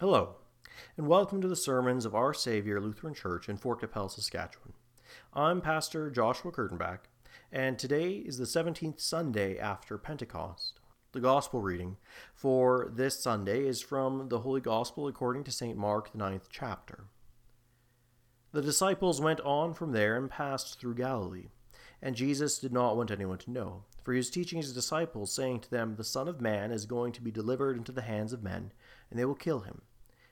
Hello, and welcome to the sermons of Our Savior Lutheran Church in Fort Qu'Appelle, Saskatchewan. I'm Pastor Joshua Kurtenbach, and today is the 17th Sunday after Pentecost. The Gospel reading for this Sunday is from the Holy Gospel according to St. Mark, the ninth chapter. The disciples went on from there and passed through Galilee, and Jesus did not want anyone to know, for he was teaching his disciples, saying to them, The Son of Man is going to be delivered into the hands of men, and they will kill him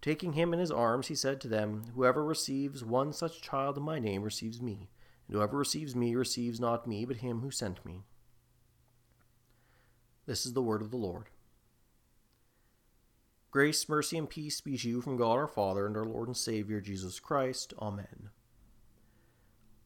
Taking him in his arms, he said to them, Whoever receives one such child in my name receives me, and whoever receives me receives not me, but him who sent me. This is the word of the Lord. Grace, mercy, and peace be to you from God our Father and our Lord and Savior Jesus Christ. Amen.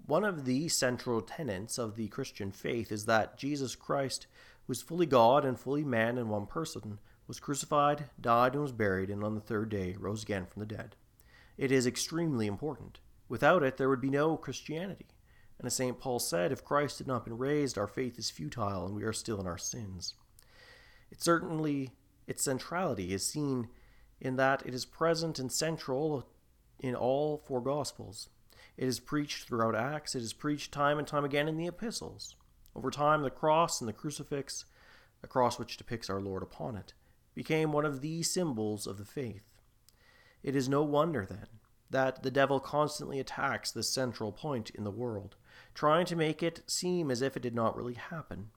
One of the central tenets of the Christian faith is that Jesus Christ, is fully God and fully man in one person, was crucified, died, and was buried, and on the third day rose again from the dead. It is extremely important. Without it, there would be no Christianity. And as St. Paul said, if Christ had not been raised, our faith is futile and we are still in our sins. It certainly, its centrality is seen in that it is present and central in all four Gospels. It is preached throughout Acts, it is preached time and time again in the epistles. Over time, the cross and the crucifix, a cross which depicts our Lord upon it, became one of the symbols of the faith. It is no wonder, then, that the devil constantly attacks this central point in the world, trying to make it seem as if it did not really happen.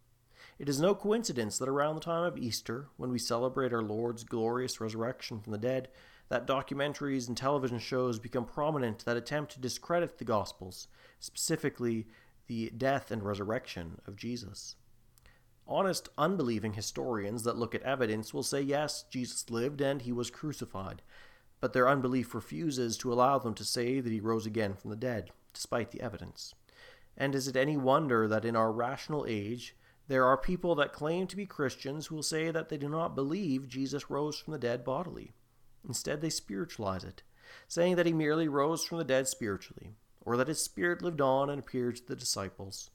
It is no coincidence that around the time of Easter, when we celebrate our Lord's glorious resurrection from the dead, that documentaries and television shows become prominent that attempt to discredit the Gospels, specifically the death and resurrection of Jesus. Honest, unbelieving historians that look at evidence will say, yes, Jesus lived and he was crucified, but their unbelief refuses to allow them to say that he rose again from the dead, despite the evidence. And is it any wonder that in our rational age, there are people that claim to be Christians who will say that they do not believe Jesus rose from the dead bodily? Instead, they spiritualize it, saying that he merely rose from the dead spiritually, or that his spirit lived on and appeared to the disciples.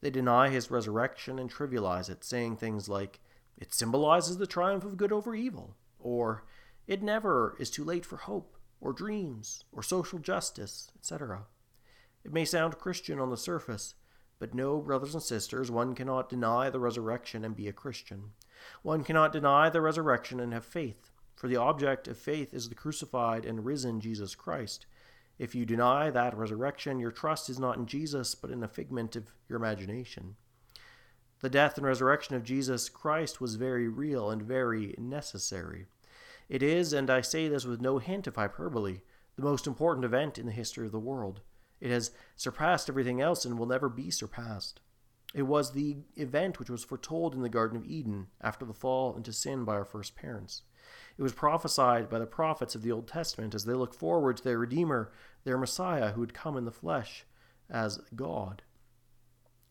They deny his resurrection and trivialize it, saying things like, it symbolizes the triumph of good over evil, or it never is too late for hope, or dreams, or social justice, etc. It may sound Christian on the surface, but no, brothers and sisters, one cannot deny the resurrection and be a Christian. One cannot deny the resurrection and have faith, for the object of faith is the crucified and risen Jesus Christ, if you deny that resurrection, your trust is not in Jesus, but in a figment of your imagination. The death and resurrection of Jesus Christ was very real and very necessary. It is, and I say this with no hint of hyperbole, the most important event in the history of the world. It has surpassed everything else and will never be surpassed. It was the event which was foretold in the Garden of Eden after the fall into sin by our first parents. It was prophesied by the prophets of the Old Testament as they look forward to their Redeemer, their Messiah, who would come in the flesh as God.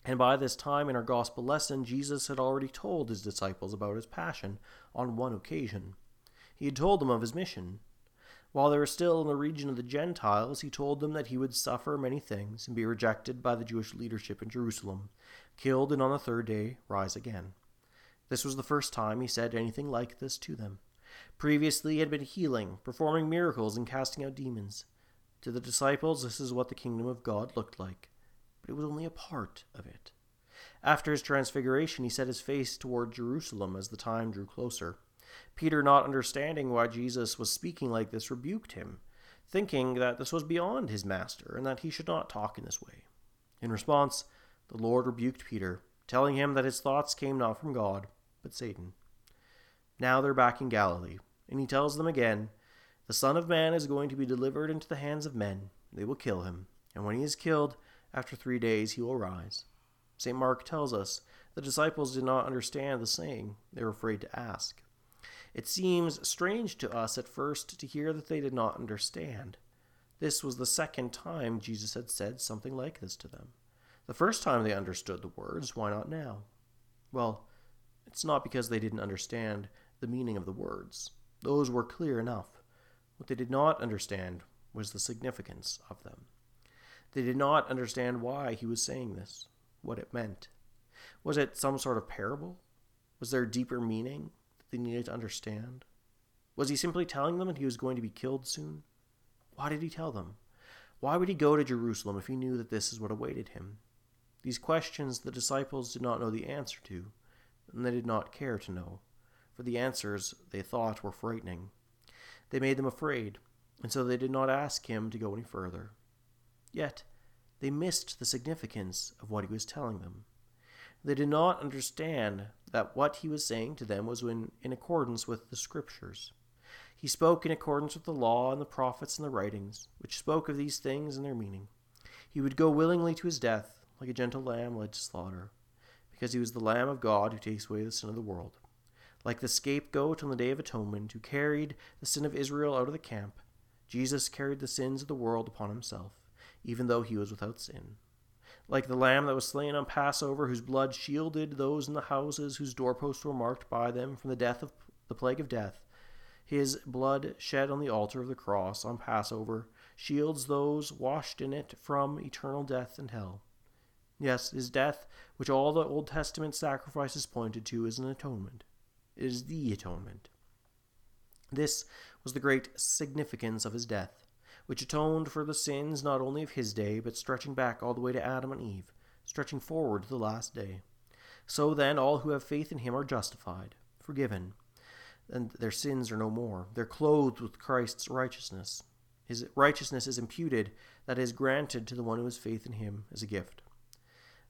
And by this time in our gospel lesson, Jesus had already told his disciples about his passion on one occasion. He had told them of his mission. While they were still in the region of the Gentiles, he told them that he would suffer many things and be rejected by the Jewish leadership in Jerusalem, killed, and on the third day rise again. This was the first time he said anything like this to them. Previously, he had been healing, performing miracles, and casting out demons. To the disciples, this is what the kingdom of God looked like, but it was only a part of it. After his transfiguration, he set his face toward Jerusalem as the time drew closer. Peter, not understanding why Jesus was speaking like this, rebuked him, thinking that this was beyond his master and that he should not talk in this way. In response, the Lord rebuked Peter, telling him that his thoughts came not from God, but Satan. Now they're back in Galilee, and he tells them again, The Son of Man is going to be delivered into the hands of men. They will kill him, and when he is killed, after three days he will rise. St. Mark tells us the disciples did not understand the saying, they were afraid to ask. It seems strange to us at first to hear that they did not understand. This was the second time Jesus had said something like this to them. The first time they understood the words, why not now? Well, it's not because they didn't understand the meaning of the words. Those were clear enough. What they did not understand was the significance of them. They did not understand why he was saying this, what it meant. Was it some sort of parable? Was there a deeper meaning that they needed to understand? Was he simply telling them that he was going to be killed soon? Why did he tell them? Why would he go to Jerusalem if he knew that this is what awaited him? These questions the disciples did not know the answer to, and they did not care to know, for the answers they thought were frightening. They made them afraid, and so they did not ask him to go any further. Yet, they missed the significance of what he was telling them. They did not understand that what he was saying to them was in, in accordance with the Scriptures. He spoke in accordance with the law and the prophets and the writings, which spoke of these things and their meaning. He would go willingly to his death, like a gentle lamb led to slaughter, because he was the Lamb of God who takes away the sin of the world. Like the scapegoat on the Day of Atonement, who carried the sin of Israel out of the camp, Jesus carried the sins of the world upon himself, even though he was without sin. Like the lamb that was slain on Passover, whose blood shielded those in the houses whose doorposts were marked by them from the death of the plague of death, his blood shed on the altar of the cross on Passover shields those washed in it from eternal death and hell. Yes, his death, which all the Old Testament sacrifices pointed to, is an atonement. Is the atonement. This was the great significance of his death, which atoned for the sins not only of his day, but stretching back all the way to Adam and Eve, stretching forward to the last day. So then, all who have faith in him are justified, forgiven, and their sins are no more. They're clothed with Christ's righteousness. His righteousness is imputed, that is granted to the one who has faith in him as a gift.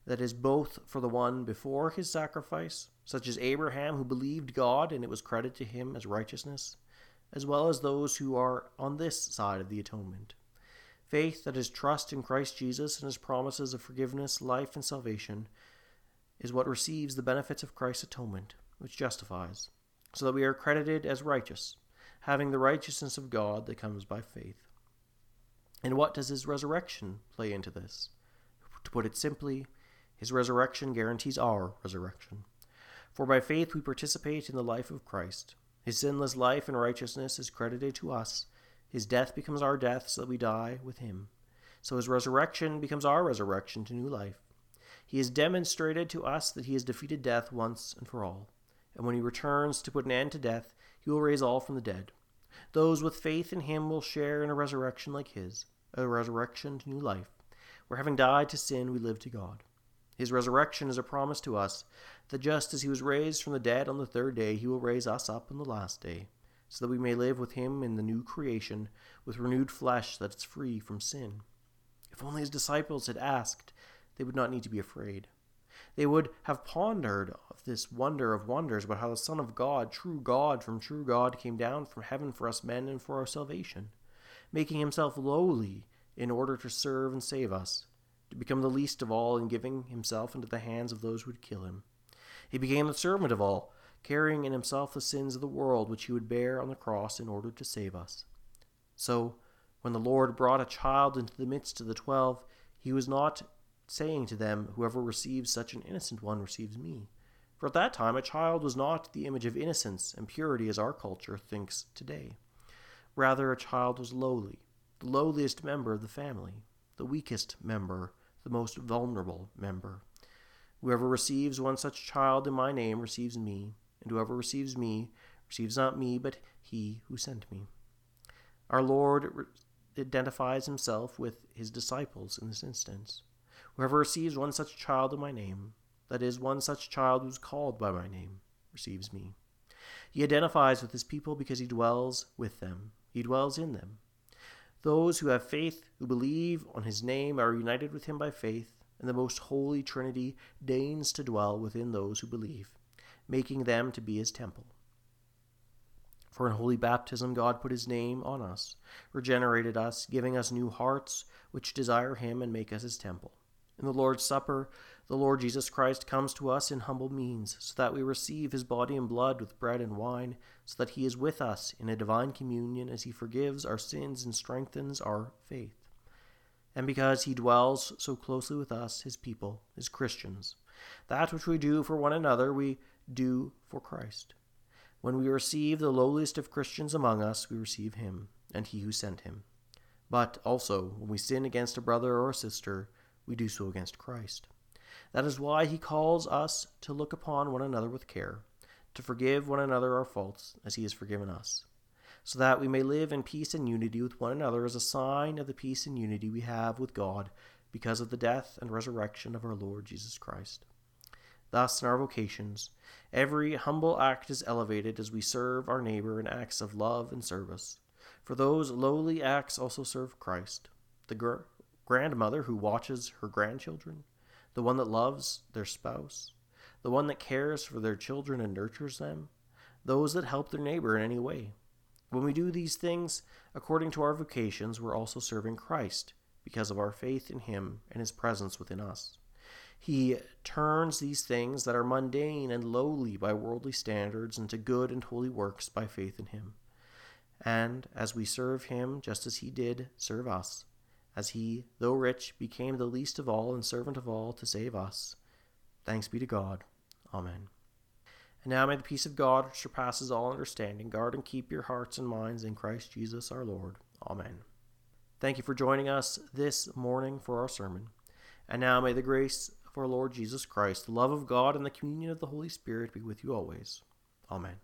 That is both for the one before his sacrifice, such as Abraham who believed God and it was credited to him as righteousness, as well as those who are on this side of the atonement. Faith, that is trust in Christ Jesus and his promises of forgiveness, life, and salvation, is what receives the benefits of Christ's atonement, which justifies so that we are credited as righteous, having the righteousness of God that comes by faith. And what does his resurrection play into this? To put it simply, his resurrection guarantees our resurrection. For by faith we participate in the life of Christ. His sinless life and righteousness is credited to us. His death becomes our death so that we die with him. So his resurrection becomes our resurrection to new life. He has demonstrated to us that he has defeated death once and for all and when he returns to put an end to death, he will raise all from the dead. Those with faith in him will share in a resurrection like his, a resurrection to new life, where having died to sin, we live to God. His resurrection is a promise to us that just as he was raised from the dead on the third day, he will raise us up on the last day, so that we may live with him in the new creation, with renewed flesh that is free from sin. If only his disciples had asked, they would not need to be afraid. They would have pondered of this wonder of wonders about how the Son of God, true God from true God, came down from heaven for us men and for our salvation, making himself lowly in order to serve and save us, to become the least of all and giving himself into the hands of those who would kill him. He became the servant of all, carrying in himself the sins of the world which he would bear on the cross in order to save us. So, when the Lord brought a child into the midst of the twelve, he was not saying to them, Whoever receives such an innocent one receives me. For at that time a child was not the image of innocence and purity as our culture thinks today. Rather, a child was lowly, the lowliest member of the family, the weakest member, the most vulnerable member. Whoever receives one such child in my name receives me, and whoever receives me receives not me, but he who sent me. Our Lord identifies himself with his disciples in this instance. Whoever receives one such child in my name, that is, one such child who is called by my name, receives me. He identifies with his people because he dwells with them, he dwells in them. Those who have faith, who believe on his name, are united with him by faith, and the most holy Trinity deigns to dwell within those who believe, making them to be his temple. For in holy baptism, God put his name on us, regenerated us, giving us new hearts which desire him and make us his temple. In the Lord's Supper, the Lord Jesus Christ comes to us in humble means, so that we receive his body and blood with bread and wine, so that he is with us in a divine communion as he forgives our sins and strengthens our faith. And because he dwells so closely with us, his people, his Christians, that which we do for one another, we do for Christ. When we receive the lowliest of Christians among us, we receive him, and he who sent him. But also, when we sin against a brother or a sister, we do so against Christ. That is why he calls us to look upon one another with care, to forgive one another our faults as he has forgiven us, so that we may live in peace and unity with one another as a sign of the peace and unity we have with God because of the death and resurrection of our Lord Jesus Christ. Thus, in our vocations, every humble act is elevated as we serve our neighbor in acts of love and service. For those lowly acts also serve Christ, the grandmother who watches her grandchildren, the one that loves their spouse, the one that cares for their children and nurtures them, those that help their neighbor in any way. When we do these things according to our vocations, we're also serving Christ because of our faith in Him and His presence within us. He turns these things that are mundane and lowly by worldly standards into good and holy works by faith in Him. And as we serve Him just as He did serve us, as he, though rich, became the least of all and servant of all to save us. Thanks be to God. Amen. And now may the peace of God, which surpasses all understanding, guard and keep your hearts and minds in Christ Jesus our Lord. Amen. Thank you for joining us this morning for our sermon. And now may the grace of our Lord Jesus Christ, the love of God, and the communion of the Holy Spirit be with you always. Amen.